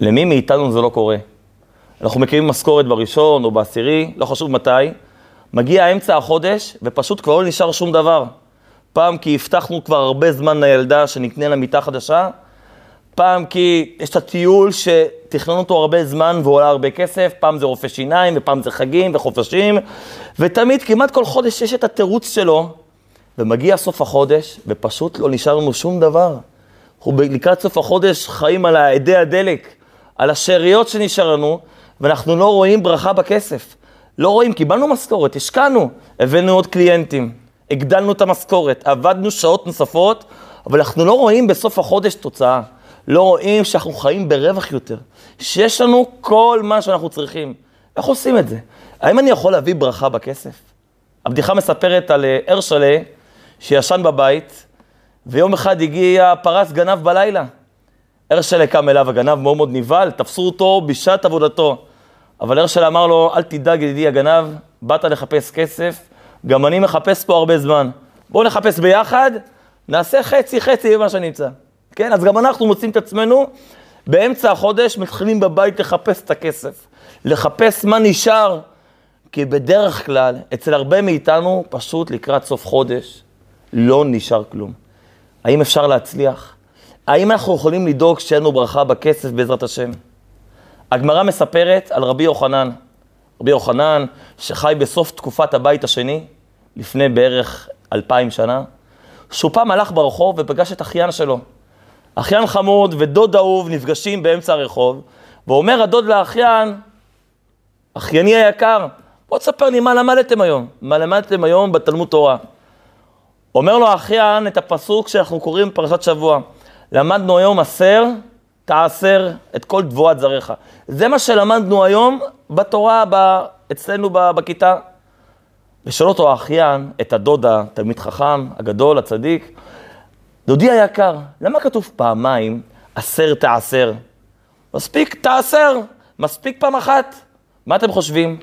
למי מאיתנו זה לא קורה? אנחנו מקיימים משכורת בראשון או בעשירי, לא חשוב מתי, מגיע אמצע החודש ופשוט כבר לא נשאר שום דבר. פעם כי הבטחנו כבר הרבה זמן לילדה שנקנה לה מיטה חדשה, פעם כי יש את הטיול שתכננו אותו הרבה זמן ועולה הרבה כסף, פעם זה רופא שיניים ופעם זה חגים וחופשים, ותמיד, כמעט כל חודש יש את התירוץ שלו, ומגיע סוף החודש ופשוט לא נשאר לנו שום דבר. אנחנו לקראת סוף החודש חיים על אדי הדלק, על השאריות שנשאר לנו, ואנחנו לא רואים ברכה בכסף. לא רואים, קיבלנו משכורת, השקענו, הבאנו עוד קליינטים, הגדלנו את המשכורת, עבדנו שעות נוספות, אבל אנחנו לא רואים בסוף החודש תוצאה. לא רואים שאנחנו חיים ברווח יותר, שיש לנו כל מה שאנחנו צריכים. איך עושים את זה? האם אני יכול להביא ברכה בכסף? הבדיחה מספרת על אה, הרשלה שישן בבית, ויום אחד הגיע פרס גנב בלילה. הרשלה קם אליו, הגנב מאוד מאוד נבהל, תפסו אותו בשעת עבודתו. אבל הרשלה אמר לו, אל תדאג ידידי הגנב, באת לחפש כסף, גם אני מחפש פה הרבה זמן. בואו נחפש ביחד, נעשה חצי חצי ממה שנמצא. כן? אז גם אנחנו מוצאים את עצמנו באמצע החודש, מתחילים בבית לחפש את הכסף, לחפש מה נשאר, כי בדרך כלל, אצל הרבה מאיתנו, פשוט לקראת סוף חודש, לא נשאר כלום. האם אפשר להצליח? האם אנחנו יכולים לדאוג שאין לנו ברכה בכסף בעזרת השם? הגמרא מספרת על רבי יוחנן. רבי יוחנן, שחי בסוף תקופת הבית השני, לפני בערך אלפיים שנה, שהוא פעם הלך ברחוב ופגש את אחיין שלו. אחיין חמוד ודוד אהוב נפגשים באמצע הרחוב, ואומר הדוד לאחיין, אחייני היקר, בוא תספר לי מה למדתם היום, מה למדתם היום בתלמוד תורה. אומר לו האחיין את הפסוק שאנחנו קוראים בפרשת שבוע, למדנו היום עשר, תעשר את כל תבואת זריך. זה מה שלמדנו היום בתורה, ב... אצלנו בכיתה. ושאל אותו האחיין, את הדוד התלמיד חכם, הגדול, הצדיק, דודי היקר, למה כתוב פעמיים עשר תעשר? מספיק תעשר, מספיק פעם אחת. מה אתם חושבים?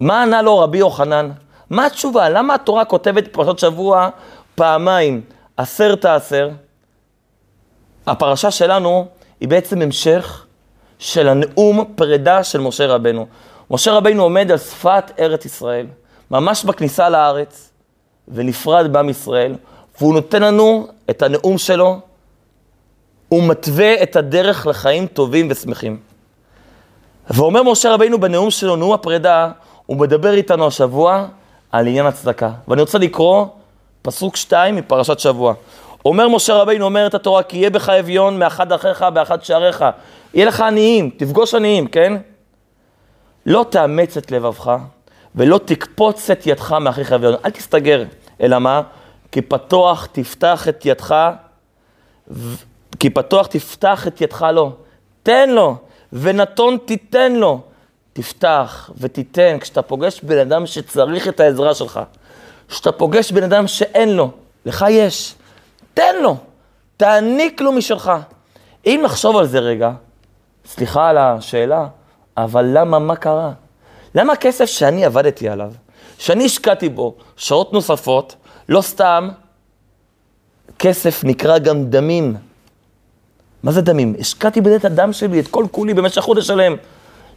מה ענה לו רבי יוחנן? מה התשובה? למה התורה כותבת בפרשת שבוע פעמיים עשר תעשר? הפרשה שלנו היא בעצם המשך של הנאום פרידה של משה רבנו. משה רבנו עומד על שפת ארץ ישראל, ממש בכניסה לארץ, ונפרד בעם ישראל. והוא נותן לנו את הנאום שלו, הוא מתווה את הדרך לחיים טובים ושמחים. ואומר משה רבינו בנאום שלו, נאום הפרידה, הוא מדבר איתנו השבוע על עניין הצדקה. ואני רוצה לקרוא פסוק שתיים מפרשת שבוע. אומר משה רבינו, אומרת התורה, כי יהיה בך אביון מאחד אחיך באחד שעריך. יהיה לך עניים, תפגוש עניים, כן? לא תאמץ את לבבך ולא תקפוץ את ידך מאחיך אביון. אל תסתגר, אלא מה? כי פתוח תפתח את ידך. כי פתוח תפתח את ידך לו. תן לו, ונתון תיתן לו. תפתח ותיתן. כשאתה פוגש בן אדם שצריך את העזרה שלך, כשאתה פוגש בן אדם שאין לו, לך יש, תן לו, תעניק לו משלך. אם נחשוב על זה רגע, סליחה על השאלה, אבל למה, מה קרה? למה הכסף שאני עבדתי עליו, שאני השקעתי בו שעות נוספות, לא סתם, כסף נקרא גם דמים. מה זה דמים? השקעתי בזה את הדם שלי, את כל כולי במשך חודש שלם.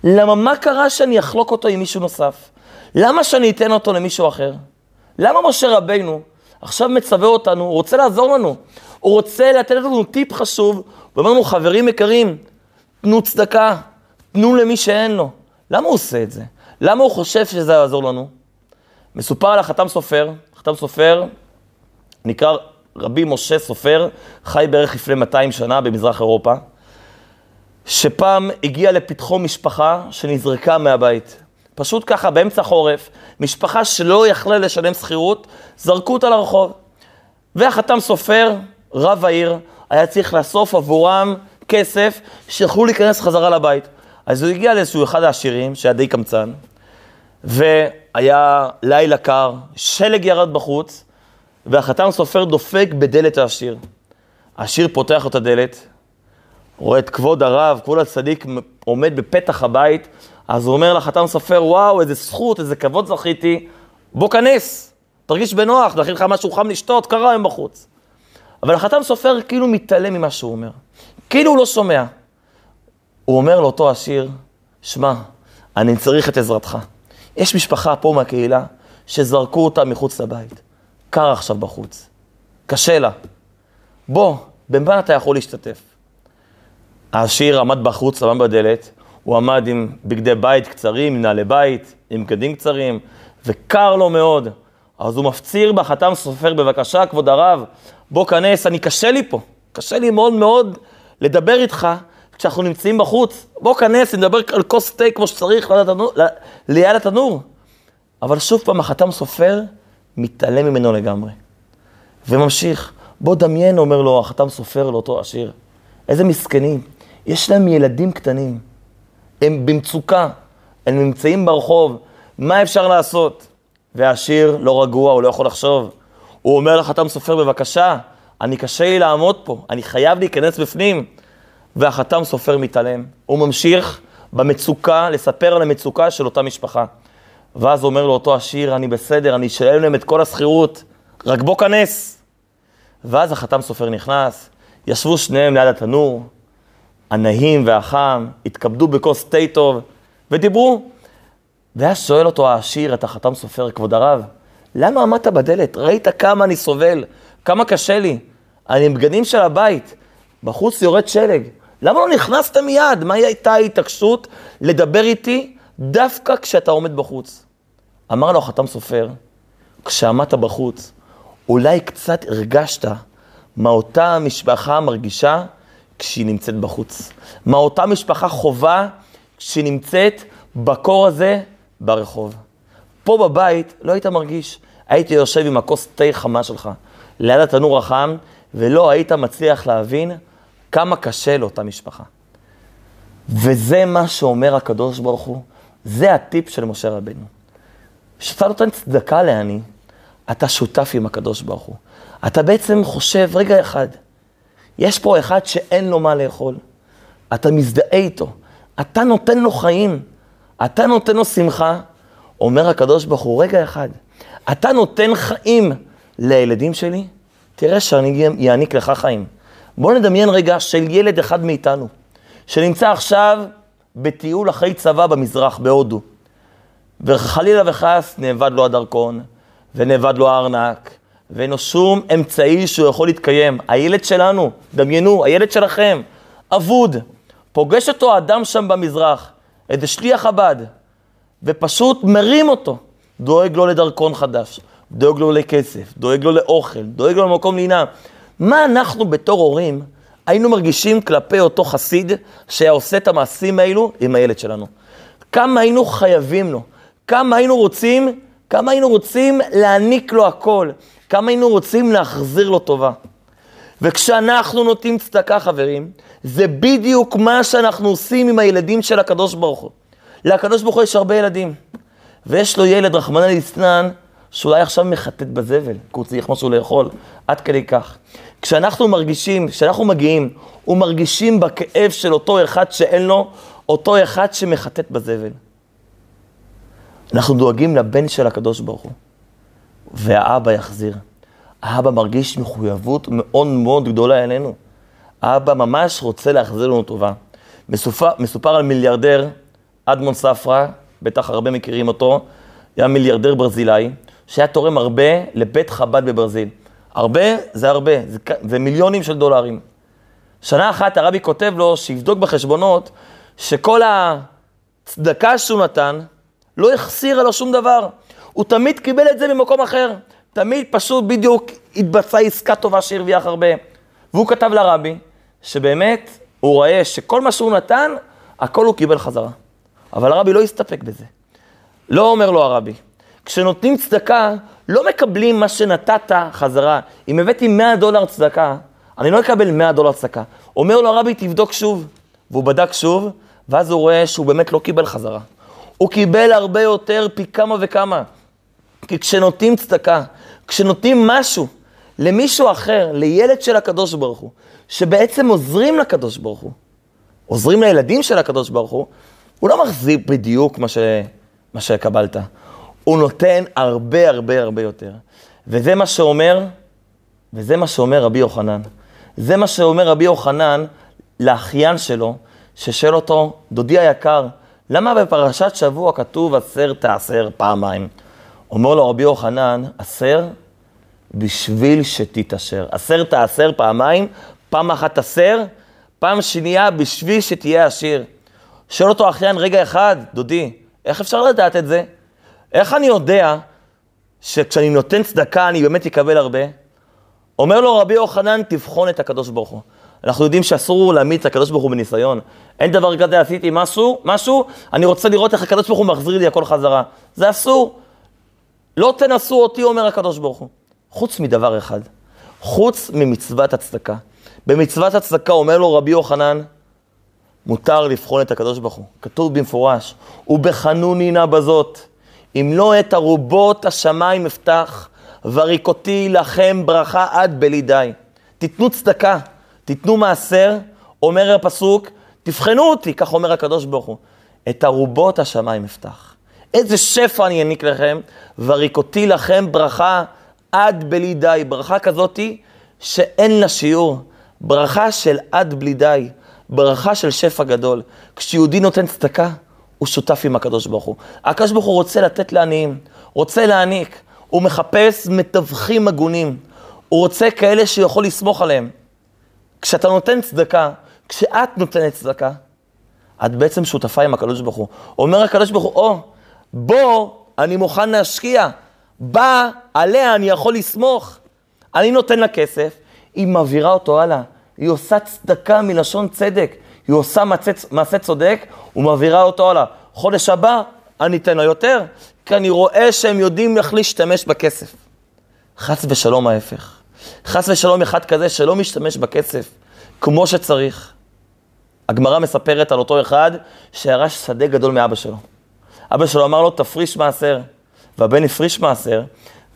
למה, מה קרה שאני אחלוק אותו עם מישהו נוסף? למה שאני אתן אותו למישהו אחר? למה משה רבינו עכשיו מצווה אותנו, הוא רוצה לעזור לנו, הוא רוצה לתת לנו טיפ חשוב, ואומר לנו, חברים יקרים, תנו צדקה, תנו למי שאין לו. למה הוא עושה את זה? למה הוא חושב שזה יעזור לנו? מסופר על החתם סופר, חתם סופר נקרא רבי משה סופר, חי בערך לפני 200 שנה במזרח אירופה, שפעם הגיעה לפתחו משפחה שנזרקה מהבית. פשוט ככה, באמצע חורף, משפחה שלא יכלה לשלם שכירות, זרקו אותה לרחוב. והחתם סופר, רב העיר, היה צריך לאסוף עבורם כסף שיכולו להיכנס חזרה לבית. אז הוא הגיע לאיזשהו אחד העשירים, שהיה די קמצן, והיה לילה קר, שלג ירד בחוץ, והחתם סופר דופק בדלת העשיר. העשיר פותח את הדלת, רואה את כבוד הרב, כבוד הצדיק עומד בפתח הבית, אז הוא אומר לחתם סופר, וואו, איזה זכות, איזה כבוד זכיתי, בוא כנס, תרגיש בנוח, נכין לך משהו חם לשתות, קרה היום בחוץ. אבל החתם סופר כאילו מתעלם ממה שהוא אומר, כאילו הוא לא שומע. הוא אומר לאותו עשיר, שמע, אני צריך את עזרתך. יש משפחה פה מהקהילה שזרקו אותה מחוץ לבית. קר עכשיו בחוץ. קשה לה. בוא, במה אתה יכול להשתתף? העשיר עמד בחוץ, עמד בדלת, הוא עמד עם בגדי בית קצרים, עם נעלי בית, עם בגדים קצרים, וקר לו מאוד. אז הוא מפציר בחתם סופר, בבקשה, כבוד הרב, בוא כנס, אני קשה לי פה. קשה לי מאוד מאוד לדבר איתך כשאנחנו נמצאים בחוץ. בוא כנס, נדבר על כוס תה כמו שצריך ליד התנור. אבל שוב פעם, החתם סופר מתעלם ממנו לגמרי. וממשיך. בוא דמיין, אומר לו החתם סופר לאותו עשיר. איזה מסכנים. יש להם ילדים קטנים. הם במצוקה. הם נמצאים ברחוב. מה אפשר לעשות? והעשיר לא רגוע, הוא לא יכול לחשוב. הוא אומר לחתם סופר, בבקשה, אני קשה לי לעמוד פה, אני חייב להיכנס בפנים. והחתם סופר מתעלם. הוא ממשיך במצוקה, לספר על המצוקה של אותה משפחה. ואז אומר לו אותו עשיר, אני בסדר, אני אשלם להם את כל השכירות, רק בוא כנס. ואז החתם סופר נכנס, ישבו שניהם ליד התנור, הנעים והחם, התכבדו בכוס תה טוב, ודיברו. ואז שואל אותו העשיר, את החתם סופר, כבוד הרב, למה עמדת בדלת? ראית כמה אני סובל, כמה קשה לי. אני עם בגדים של הבית, בחוץ יורד שלג. למה לא נכנסת מיד? מה הייתה ההתעקשות לדבר איתי דווקא כשאתה עומד בחוץ? אמר לו החתם סופר, כשעמדת בחוץ, אולי קצת הרגשת מה אותה משפחה מרגישה כשהיא נמצאת בחוץ. מה אותה משפחה חווה כשהיא נמצאת בקור הזה ברחוב. פה בבית לא היית מרגיש. הייתי יושב עם הכוס תה חמה שלך, ליד התנור החם, ולא היית מצליח להבין כמה קשה לאותה משפחה. וזה מה שאומר הקדוש ברוך הוא, זה הטיפ של משה רבנו. כשאתה נותן צדקה לעני, אתה שותף עם הקדוש ברוך הוא. אתה בעצם חושב, רגע אחד, יש פה אחד שאין לו מה לאכול, אתה מזדהה איתו, אתה נותן לו חיים, אתה נותן לו שמחה, אומר הקדוש ברוך הוא, רגע אחד, אתה נותן חיים לילדים שלי, תראה שאני אעניק לך חיים. בוא נדמיין רגע של ילד אחד מאיתנו, שנמצא עכשיו בטיול אחרי צבא במזרח, בהודו, וחלילה וחס נאבד לו הדרכון, ונאבד לו הארנק, ואין לו שום אמצעי שהוא יכול להתקיים. הילד שלנו, דמיינו, הילד שלכם, אבוד, פוגש אותו אדם שם במזרח, איזה שליח חב"ד, ופשוט מרים אותו, דואג לו לדרכון חדש, דואג לו לכסף, דואג לו לאוכל, דואג לו למקום לינה. מה אנחנו בתור הורים היינו מרגישים כלפי אותו חסיד שהיה עושה את המעשים האלו עם הילד שלנו? כמה היינו חייבים לו, כמה היינו רוצים, כמה היינו רוצים להעניק לו הכל, כמה היינו רוצים להחזיר לו טובה. וכשאנחנו נותנים צדקה, חברים, זה בדיוק מה שאנחנו עושים עם הילדים של הקדוש ברוך הוא. לקדוש ברוך הוא יש הרבה ילדים, ויש לו ילד, רחמנא ליצנן, שאולי עכשיו מחטט בזבל, כי הוא צריך משהו לאכול, עד כדי כך. כשאנחנו מרגישים, כשאנחנו מגיעים ומרגישים בכאב של אותו אחד שאין לו, אותו אחד שמחטט בזבל. אנחנו דואגים לבן של הקדוש ברוך הוא, והאבא יחזיר. האבא מרגיש מחויבות מאוד מאוד גדולה אלינו. האבא ממש רוצה להחזיר לנו טובה. מסופר, מסופר על מיליארדר, אדמון ספרא, בטח הרבה מכירים אותו, היה מיליארדר ברזילאי, שהיה תורם הרבה לבית חב"ד בברזיל. הרבה זה הרבה, זה, זה מיליונים של דולרים. שנה אחת הרבי כותב לו שיבדוק בחשבונות שכל הצדקה שהוא נתן לא החסירה לו שום דבר. הוא תמיד קיבל את זה ממקום אחר. תמיד פשוט בדיוק התבצעה עסקה טובה שהרוויח הרבה. והוא כתב לרבי שבאמת הוא רואה שכל מה שהוא נתן, הכל הוא קיבל חזרה. אבל הרבי לא הסתפק בזה. לא אומר לו הרבי, כשנותנים צדקה, לא מקבלים מה שנתת חזרה. אם הבאתי 100 דולר צדקה, אני לא אקבל 100 דולר צדקה. אומר לו הרבי, תבדוק שוב. והוא בדק שוב, ואז הוא רואה שהוא באמת לא קיבל חזרה. הוא קיבל הרבה יותר, פי כמה וכמה. כי כשנותנים צדקה, כשנותנים משהו למישהו אחר, לילד של הקדוש ברוך הוא, שבעצם עוזרים לקדוש ברוך הוא, עוזרים לילדים של הקדוש ברוך הוא, הוא לא מחזיר בדיוק מה, ש... מה שקבלת. הוא נותן הרבה הרבה הרבה יותר. וזה מה שאומר, וזה מה שאומר רבי יוחנן. זה מה שאומר רבי יוחנן לאחיין שלו, ששואל אותו, דודי היקר, למה בפרשת שבוע כתוב עשר תעשר פעמיים? אומר לו רבי יוחנן, עשר בשביל שתתעשר. עשר תעשר פעמיים, פעם אחת עשר, פעם שנייה בשביל שתהיה עשיר. שואל אותו אחיין, רגע אחד, דודי, איך אפשר לדעת את זה? איך אני יודע שכשאני נותן צדקה אני באמת אקבל הרבה? אומר לו רבי יוחנן, תבחון את הקדוש ברוך הוא. אנחנו יודעים שאסור להעמיד את הקדוש ברוך הוא בניסיון. אין דבר כזה, עשיתי משהו, משהו, אני רוצה לראות איך הקדוש ברוך הוא מחזיר לי הכל חזרה. זה אסור. לא תנסו אותי, אומר הקדוש ברוך הוא. חוץ מדבר אחד, חוץ ממצוות הצדקה. במצוות הצדקה אומר לו רבי יוחנן, מותר לבחון את הקדוש ברוך הוא. כתוב במפורש, ובחנוני נא בזאת, אם לא את ארובות השמיים אפתח, וריקותי לכם ברכה עד בלי די. תיתנו צדקה, תיתנו מעשר, אומר הפסוק, תבחנו אותי, כך אומר הקדוש ברוך הוא. את ארובות השמיים אפתח. איזה שפע אני אעניק לכם, וריקותי לכם ברכה עד בלי די. ברכה כזאתי שאין לה שיעור. ברכה של עד בלי די. ברכה של שפע גדול. כשיהודי נותן צדקה, הוא שותף עם הקדוש ברוך הוא. הקדוש ברוך הוא רוצה לתת לעניים, רוצה להעניק. הוא מחפש מתווכים הגונים. הוא רוצה כאלה שיכול לסמוך עליהם. כשאתה נותן צדקה, כשאת נותנת צדקה, את בעצם שותפה עם הקדוש ברוך הוא. אומר הקדוש ברוך הוא, או, בוא, אני מוכן להשקיע. בא, עליה אני יכול לסמוך. אני נותן לה כסף, היא מעבירה אותו הלאה. היא עושה צדקה מלשון צדק. היא עושה מעשה, מעשה צודק ומעבירה אותו הלאה. חודש הבא, אני אתן לה יותר, כי אני רואה שהם יודעים איך להשתמש בכסף. חס ושלום ההפך. חס ושלום אחד כזה שלא משתמש בכסף כמו שצריך. הגמרא מספרת על אותו אחד שירש שדה גדול מאבא שלו. אבא שלו אמר לו, תפריש מעשר. והבן הפריש מעשר,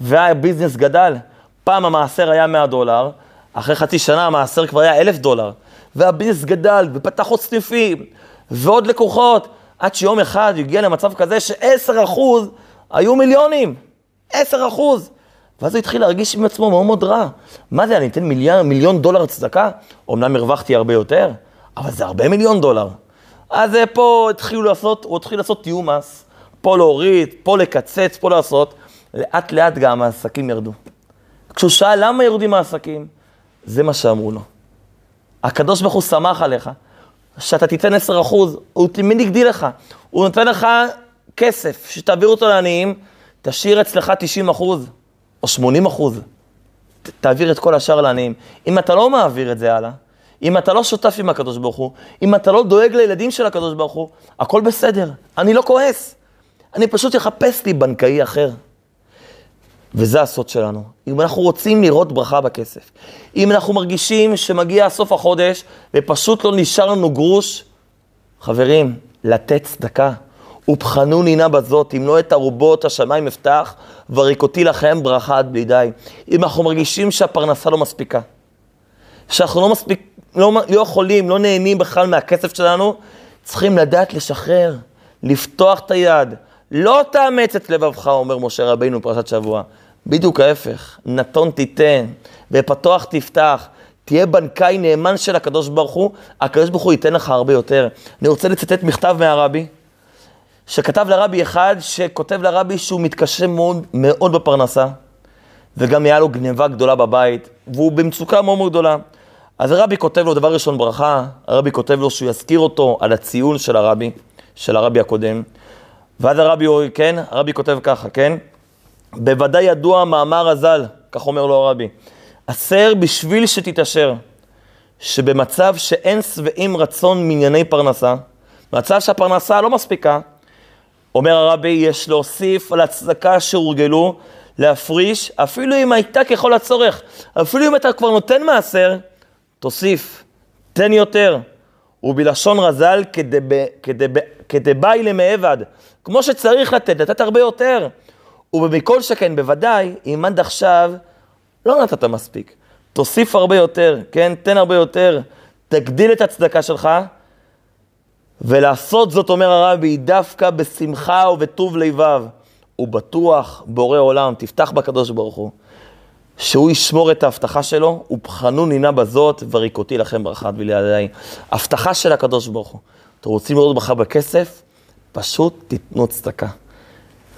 והביזנס גדל. פעם המעשר היה 100 דולר, אחרי חצי שנה המעשר כבר היה 1,000 דולר. והביזנס גדל, ופתח עוד סניפים, ועוד לקוחות, עד שיום אחד הגיע למצב כזה ש-10% היו מיליונים. 10%. ואז הוא התחיל להרגיש עם עצמו מאוד מאוד רע. מה זה, אני אתן מיליון, מיליון דולר צדקה? אמנם הרווחתי הרבה יותר, אבל זה הרבה מיליון דולר. אז פה התחילו לעשות, הוא התחיל לעשות תיאום מס, פה להוריד, פה לקצץ, פה לעשות. לאט לאט גם העסקים ירדו. כשהוא שאל למה יורדים העסקים, זה מה שאמרו לו. הקדוש ברוך הוא שמח עליך, שאתה תיתן 10 אחוז, הוא תמיד הגדיל לך. הוא נותן לך כסף, שתעביר אותו לעניים, תשאיר אצלך 90 אחוז, או 80 אחוז. תעביר את כל השאר לעניים. אם אתה לא מעביר את זה הלאה, אם אתה לא שותף עם הקדוש ברוך הוא, אם אתה לא דואג לילדים של הקדוש ברוך הוא, הכל בסדר, אני לא כועס. אני פשוט אחפש לי בנקאי אחר. וזה הסוד שלנו. אם אנחנו רוצים לראות ברכה בכסף, אם אנחנו מרגישים שמגיע סוף החודש ופשוט לא נשאר לנו גרוש, חברים, לתת צדקה. ובחנו נינה בזאת, אם לא את ארובות השמיים אפתח, וריקותי לכם ברכה עד בלי די. אם אנחנו מרגישים שהפרנסה לא מספיקה, שאנחנו לא מספיק, לא, לא יכולים, לא נהנים בכלל מהכסף שלנו, צריכים לדעת לשחרר, לפתוח את היד. לא תאמץ את לבבך, אומר משה רבינו בפרשת שבוע. בדיוק ההפך, נתון תיתן, ופתוח תפתח. תהיה בנקאי נאמן של הקדוש ברוך הוא, הקדוש ברוך הוא ייתן לך הרבה יותר. אני רוצה לצטט מכתב מהרבי, שכתב לרבי אחד, שכותב לרבי שהוא מתקשה מאוד, מאוד בפרנסה, וגם היה לו גניבה גדולה בבית, והוא במצוקה מאוד מאוד גדולה. אז הרבי כותב לו, דבר ראשון ברכה, הרבי כותב לו שהוא יזכיר אותו על הציון של הרבי, של הרבי הקודם. ואז הרבי, כן, הרבי כותב ככה, כן? בוודאי ידוע מאמר הז"ל, כך אומר לו הרבי, עשר בשביל שתתעשר, שבמצב שאין שבעים רצון מענייני פרנסה, מצב שהפרנסה לא מספיקה, אומר הרבי, יש להוסיף על הצדקה שהורגלו, להפריש, אפילו אם הייתה ככל הצורך, אפילו אם אתה כבר נותן מעשר, תוסיף, תן יותר. ובלשון רז"ל, כדבאי למעבד, כמו שצריך לתת, לתת הרבה יותר. ובמכל שכן, בוודאי, אם עד עכשיו לא נתת מספיק. תוסיף הרבה יותר, כן? תן הרבה יותר. תגדיל את הצדקה שלך, ולעשות זאת, אומר הרבי, דווקא בשמחה ובטוב לבב. ובטוח, בורא עולם, תפתח בקדוש ברוך הוא, שהוא ישמור את ההבטחה שלו, ובחנו נינה בזאת, וריקותי לכם ברכת בלעדיי. הבטחה של הקדוש ברוך הוא. אתם רוצים לראות ברכה בכסף? פשוט תיתנו צדקה.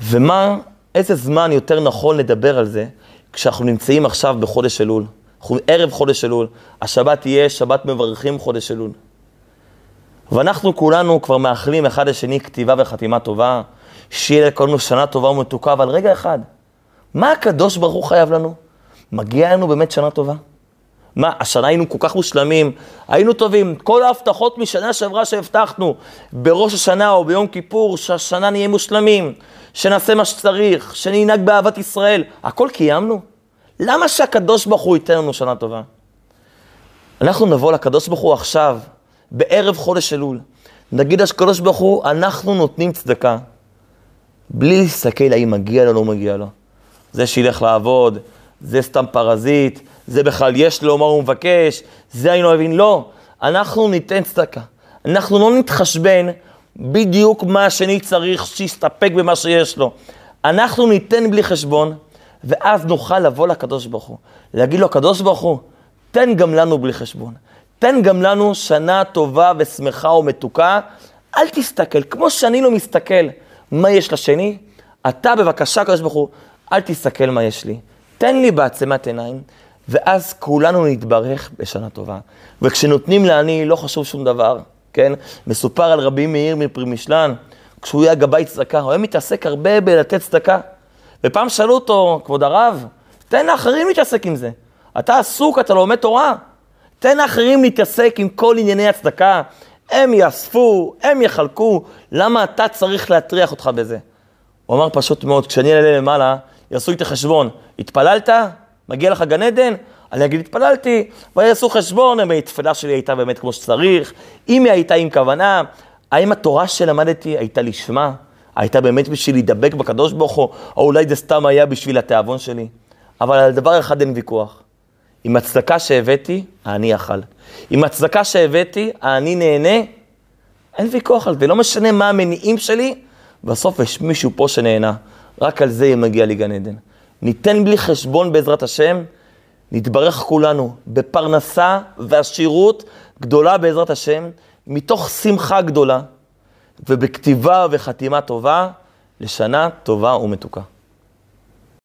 ומה, איזה זמן יותר נכון לדבר על זה, כשאנחנו נמצאים עכשיו בחודש אלול. אנחנו ערב חודש אלול, השבת תהיה שבת מברכים חודש אלול. ואנחנו כולנו כבר מאחלים אחד לשני כתיבה וחתימה טובה, שיהיה לכולנו שנה טובה ומתוקה, אבל רגע אחד, מה הקדוש ברוך הוא חייב לנו? מגיע לנו באמת שנה טובה? מה, השנה היינו כל כך מושלמים, היינו טובים, כל ההבטחות משנה שעברה שהבטחנו בראש השנה או ביום כיפור, שהשנה נהיה מושלמים, שנעשה מה שצריך, שננהג באהבת ישראל, הכל קיימנו? למה שהקדוש ברוך הוא ייתן לנו שנה טובה? אנחנו נבוא לקדוש ברוך הוא עכשיו, בערב חודש אלול, נגיד לקדוש ברוך הוא, אנחנו נותנים צדקה, בלי להסתכל האם מגיע לו או לא מגיע לו. זה שילך לעבוד, זה סתם פרזיט, זה בכלל יש לו מה הוא מבקש, זה היינו אוהבים. לא, אנחנו ניתן צדקה. אנחנו לא נתחשבן בדיוק מה השני צריך, שיסתפק במה שיש לו. אנחנו ניתן בלי חשבון, ואז נוכל לבוא לקדוש ברוך הוא, להגיד לו, הקדוש ברוך הוא, תן גם לנו בלי חשבון. תן גם לנו שנה טובה ושמחה ומתוקה. אל תסתכל, כמו שאני לא מסתכל מה יש לשני, אתה בבקשה, הקדוש ברוך הוא, אל תסתכל מה יש לי. תן לי בעצמת עיניים, ואז כולנו נתברך בשנה טובה. וכשנותנים לעני, לא חשוב שום דבר, כן? מסופר על רבי מאיר מפרימישלן, כשהוא היה גבאי צדקה, הוא היה מתעסק הרבה בלתת צדקה. ופעם שאלו אותו, כבוד הרב, תן לאחרים להתעסק עם זה. אתה עסוק, אתה לומד תורה. תן לאחרים להתעסק עם כל ענייני הצדקה. הם יאספו, הם יחלקו, למה אתה צריך להטריח אותך בזה? הוא אמר פשוט מאוד, כשאני אעלה למעלה, יעשו איתי חשבון. התפללת? מגיע לך גן עדן? אני אגיד, התפללתי, ויעשו חשבון, אם התפילה שלי הייתה באמת כמו שצריך, אם היא הייתה עם כוונה, האם התורה שלמדתי הייתה לשמה? הייתה באמת בשביל להידבק בקדוש ברוך הוא, או אולי זה סתם היה בשביל התיאבון שלי? אבל על דבר אחד אין ויכוח. עם הצדקה שהבאתי, אני אכל. עם הצדקה שהבאתי, אני נהנה, אין ויכוח על זה. לא משנה מה המניעים שלי, בסוף יש מישהו פה שנהנה. רק על זה יהיה מגיע לי גן עדן. ניתן בלי חשבון בעזרת השם, נתברך כולנו בפרנסה ועשירות גדולה בעזרת השם, מתוך שמחה גדולה, ובכתיבה וחתימה טובה, לשנה טובה ומתוקה.